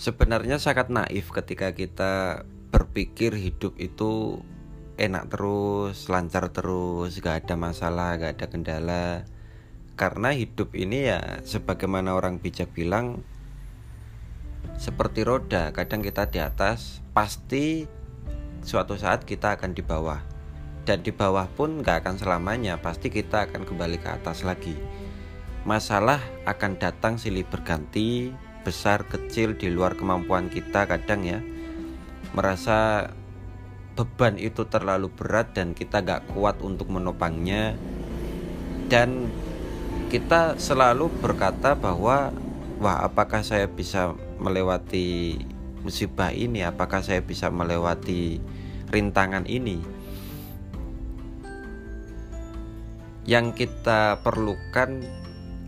Sebenarnya sangat naif ketika kita berpikir hidup itu enak terus, lancar terus, gak ada masalah, gak ada kendala. Karena hidup ini ya sebagaimana orang bijak bilang seperti roda, kadang kita di atas, pasti suatu saat kita akan di bawah. Dan di bawah pun gak akan selamanya, pasti kita akan kembali ke atas lagi. Masalah akan datang silih berganti, besar kecil di luar kemampuan kita kadang ya merasa beban itu terlalu berat dan kita gak kuat untuk menopangnya. Dan kita selalu berkata bahwa wah apakah saya bisa melewati musibah ini? Apakah saya bisa melewati rintangan ini? Yang kita perlukan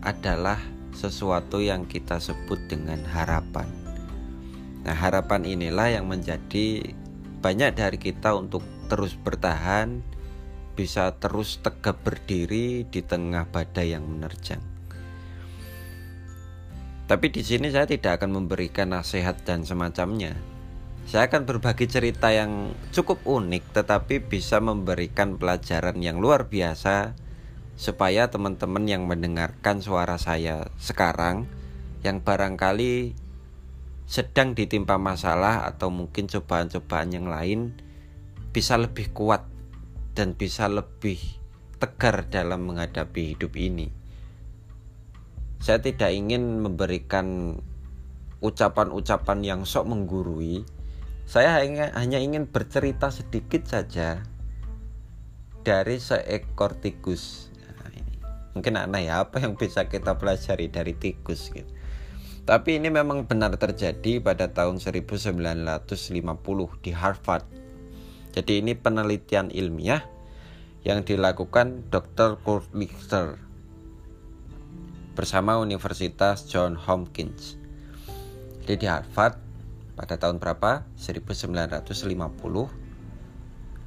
adalah sesuatu yang kita sebut dengan harapan. Nah, harapan inilah yang menjadi banyak dari kita untuk terus bertahan, bisa terus tegap berdiri di tengah badai yang menerjang. Tapi di sini saya tidak akan memberikan nasihat dan semacamnya. Saya akan berbagi cerita yang cukup unik tetapi bisa memberikan pelajaran yang luar biasa supaya teman-teman yang mendengarkan suara saya sekarang yang barangkali sedang ditimpa masalah atau mungkin cobaan-cobaan yang lain bisa lebih kuat dan bisa lebih tegar dalam menghadapi hidup ini. Saya tidak ingin memberikan ucapan-ucapan yang sok menggurui. Saya hanya, ingin bercerita sedikit saja dari seekor tikus mungkin aneh ya apa yang bisa kita pelajari dari tikus gitu. Tapi ini memang benar terjadi pada tahun 1950 di Harvard. Jadi ini penelitian ilmiah yang dilakukan Dr. Kurt Lichter bersama Universitas John Hopkins. Jadi di Harvard pada tahun berapa? 1950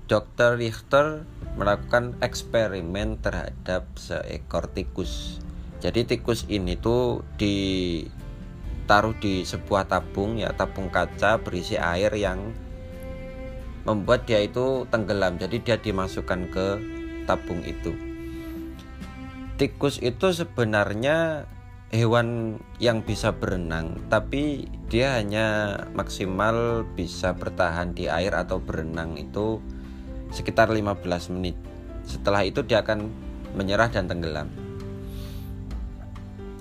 Dr. Richter melakukan eksperimen terhadap seekor tikus. Jadi tikus ini tuh ditaruh di sebuah tabung ya tabung kaca berisi air yang membuat dia itu tenggelam. Jadi dia dimasukkan ke tabung itu. Tikus itu sebenarnya hewan yang bisa berenang, tapi dia hanya maksimal bisa bertahan di air atau berenang itu sekitar 15 menit. Setelah itu dia akan menyerah dan tenggelam.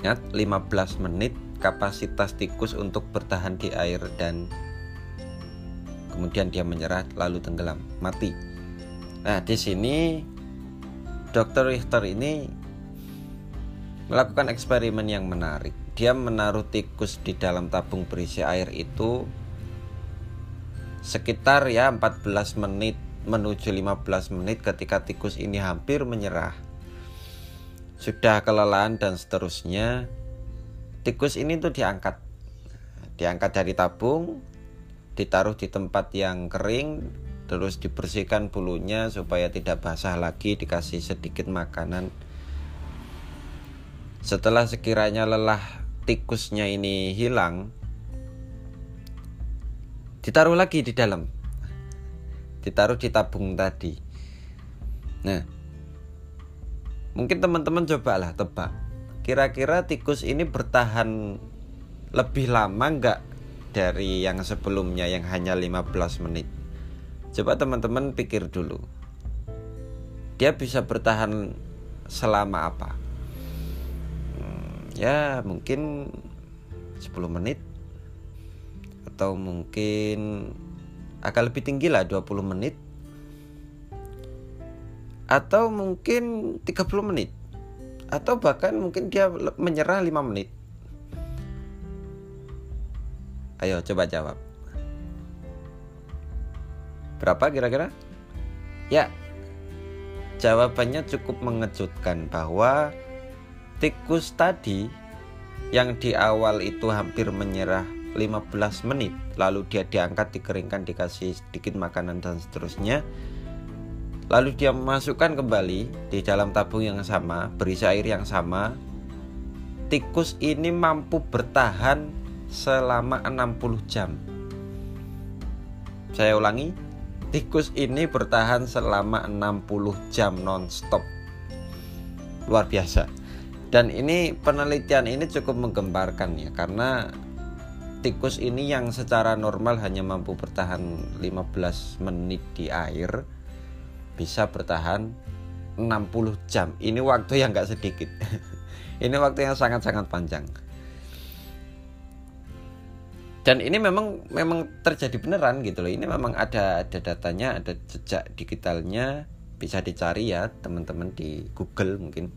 Ingat, 15 menit kapasitas tikus untuk bertahan di air dan kemudian dia menyerah lalu tenggelam, mati. Nah, di sini Dr. Richter ini melakukan eksperimen yang menarik. Dia menaruh tikus di dalam tabung berisi air itu sekitar ya 14 menit menuju 15 menit ketika tikus ini hampir menyerah. Sudah kelelahan dan seterusnya, tikus ini tuh diangkat. Diangkat dari tabung, ditaruh di tempat yang kering, terus dibersihkan bulunya supaya tidak basah lagi, dikasih sedikit makanan. Setelah sekiranya lelah tikusnya ini hilang, ditaruh lagi di dalam ditaruh di tabung tadi. Nah, mungkin teman-teman cobalah tebak. Kira-kira tikus ini bertahan lebih lama nggak dari yang sebelumnya yang hanya 15 menit? Coba teman-teman pikir dulu. Dia bisa bertahan selama apa? Hmm, ya mungkin 10 menit atau mungkin akan lebih tinggi lah 20 menit. Atau mungkin 30 menit. Atau bahkan mungkin dia menyerah 5 menit. Ayo coba jawab. Berapa kira-kira? Ya. Jawabannya cukup mengejutkan bahwa tikus tadi yang di awal itu hampir menyerah 15 menit lalu dia diangkat dikeringkan dikasih sedikit makanan dan seterusnya lalu dia masukkan kembali di dalam tabung yang sama berisi air yang sama tikus ini mampu bertahan selama 60 jam. Saya ulangi, tikus ini bertahan selama 60 jam nonstop. Luar biasa. Dan ini penelitian ini cukup menggemparkan ya karena tikus ini yang secara normal hanya mampu bertahan 15 menit di air bisa bertahan 60 jam. Ini waktu yang gak sedikit. ini waktu yang sangat-sangat panjang. Dan ini memang memang terjadi beneran gitu loh. Ini memang ada ada datanya, ada jejak digitalnya, bisa dicari ya teman-teman di Google mungkin.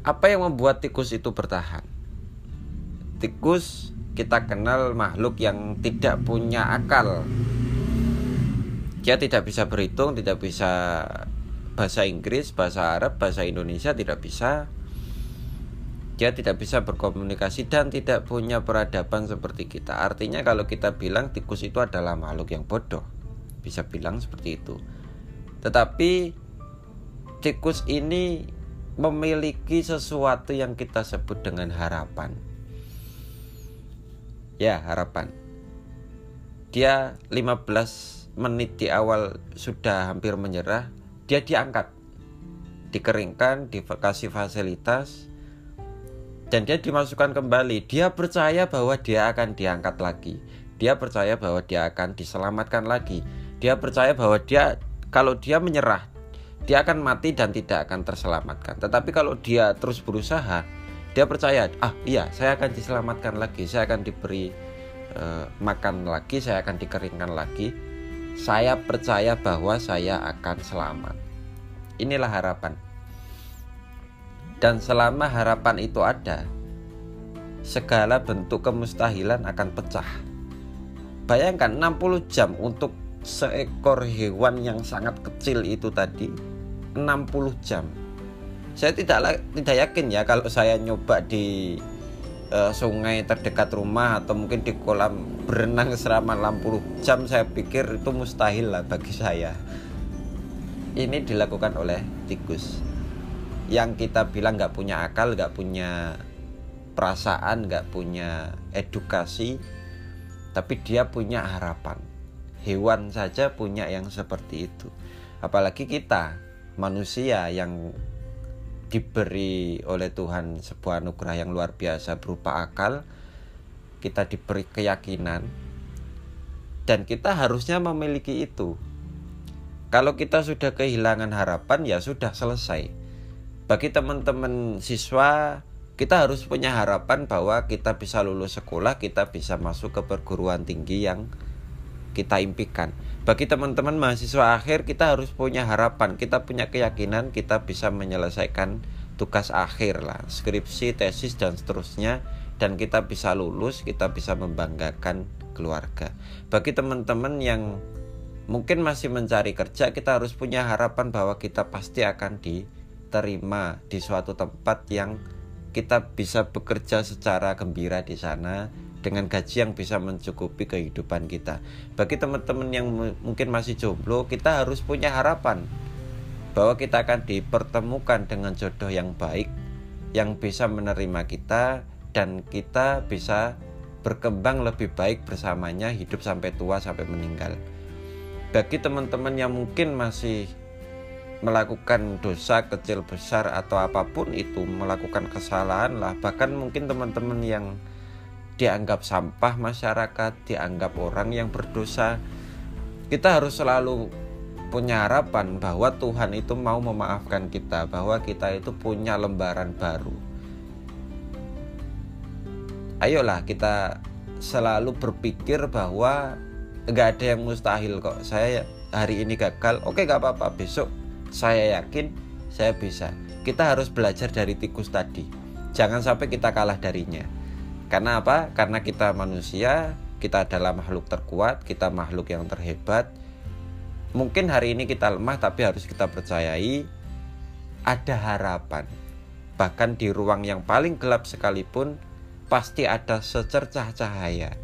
Apa yang membuat tikus itu bertahan? Tikus kita kenal makhluk yang tidak punya akal dia tidak bisa berhitung, tidak bisa bahasa Inggris, bahasa Arab, bahasa Indonesia tidak bisa. Dia tidak bisa berkomunikasi dan tidak punya peradaban seperti kita. Artinya kalau kita bilang tikus itu adalah makhluk yang bodoh, bisa bilang seperti itu. Tetapi tikus ini memiliki sesuatu yang kita sebut dengan harapan. Ya, harapan. Dia 15 menit di awal sudah hampir menyerah, dia diangkat, dikeringkan, dikasih fasilitas, dan dia dimasukkan kembali. Dia percaya bahwa dia akan diangkat lagi. Dia percaya bahwa dia akan diselamatkan lagi. Dia percaya bahwa dia kalau dia menyerah, dia akan mati dan tidak akan terselamatkan. Tetapi kalau dia terus berusaha, dia percaya, ah iya, saya akan diselamatkan lagi, saya akan diberi uh, makan lagi, saya akan dikeringkan lagi saya percaya bahwa saya akan selamat. Inilah harapan. Dan selama harapan itu ada, segala bentuk kemustahilan akan pecah. Bayangkan 60 jam untuk seekor hewan yang sangat kecil itu tadi 60 jam. Saya tidak tidak yakin ya kalau saya nyoba di uh, sungai terdekat rumah atau mungkin di kolam berenang selama 60 jam saya pikir itu mustahil lah bagi saya. Ini dilakukan oleh tikus. Yang kita bilang nggak punya akal nggak punya perasaan nggak punya edukasi tapi dia punya harapan. Hewan saja punya yang seperti itu. Apalagi kita manusia yang diberi oleh Tuhan sebuah anugerah yang luar biasa berupa akal, kita diberi keyakinan, dan kita harusnya memiliki itu. Kalau kita sudah kehilangan harapan, ya sudah selesai. Bagi teman-teman siswa, kita harus punya harapan bahwa kita bisa lulus sekolah, kita bisa masuk ke perguruan tinggi yang kita impikan. Bagi teman-teman mahasiswa akhir, kita harus punya harapan, kita punya keyakinan kita bisa menyelesaikan tugas akhir lah, skripsi, tesis dan seterusnya dan kita bisa lulus, kita bisa membanggakan keluarga. Bagi teman-teman yang mungkin masih mencari kerja, kita harus punya harapan bahwa kita pasti akan diterima di suatu tempat yang kita bisa bekerja secara gembira di sana dengan gaji yang bisa mencukupi kehidupan kita. Bagi teman-teman yang mungkin masih jomblo, kita harus punya harapan bahwa kita akan dipertemukan dengan jodoh yang baik yang bisa menerima kita dan kita bisa berkembang lebih baik bersamanya hidup sampai tua sampai meninggal. Bagi teman-teman yang mungkin masih melakukan dosa kecil besar atau apa pun itu melakukan kesalahan lah bahkan mungkin teman-teman yang dianggap sampah masyarakat, dianggap orang yang berdosa. Kita harus selalu punya harapan bahwa Tuhan itu mau memaafkan kita, bahwa kita itu punya lembaran baru. Ayolah kita selalu berpikir bahwa nggak ada yang mustahil kok. Saya hari ini gagal, oke gak apa-apa. Besok saya yakin saya bisa. Kita harus belajar dari tikus tadi. Jangan sampai kita kalah darinya. Karena apa? Karena kita manusia, kita adalah makhluk terkuat, kita makhluk yang terhebat. Mungkin hari ini kita lemah, tapi harus kita percayai ada harapan. Bahkan di ruang yang paling gelap sekalipun, pasti ada secercah cahaya.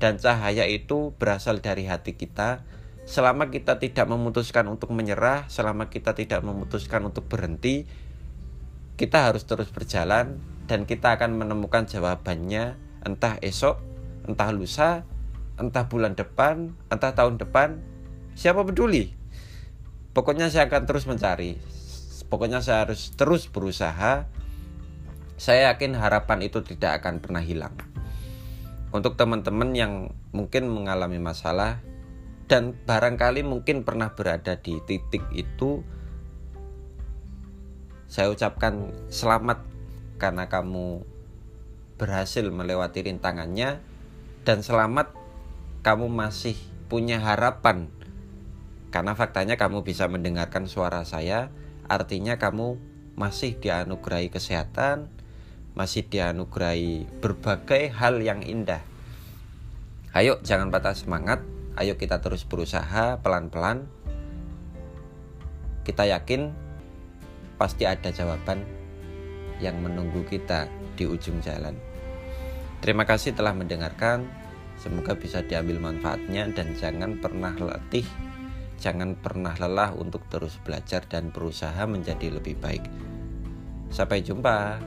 Dan cahaya itu berasal dari hati kita. Selama kita tidak memutuskan untuk menyerah, selama kita tidak memutuskan untuk berhenti, kita harus terus berjalan dan kita akan menemukan jawabannya entah esok, entah lusa, entah bulan depan, entah tahun depan. Siapa peduli? Pokoknya saya akan terus mencari. Pokoknya saya harus terus berusaha. Saya yakin harapan itu tidak akan pernah hilang. Untuk teman-teman yang mungkin mengalami masalah dan barangkali mungkin pernah berada di titik itu, saya ucapkan selamat karena kamu berhasil melewati rintangannya dan selamat kamu masih punya harapan. Karena faktanya kamu bisa mendengarkan suara saya artinya kamu masih dianugerahi kesehatan masih dianugerahi berbagai hal yang indah. Ayo jangan patah semangat. Ayo kita terus berusaha pelan-pelan. Kita yakin pasti ada jawaban yang menunggu kita di ujung jalan. Terima kasih telah mendengarkan. Semoga bisa diambil manfaatnya dan jangan pernah letih, jangan pernah lelah untuk terus belajar dan berusaha menjadi lebih baik. Sampai jumpa.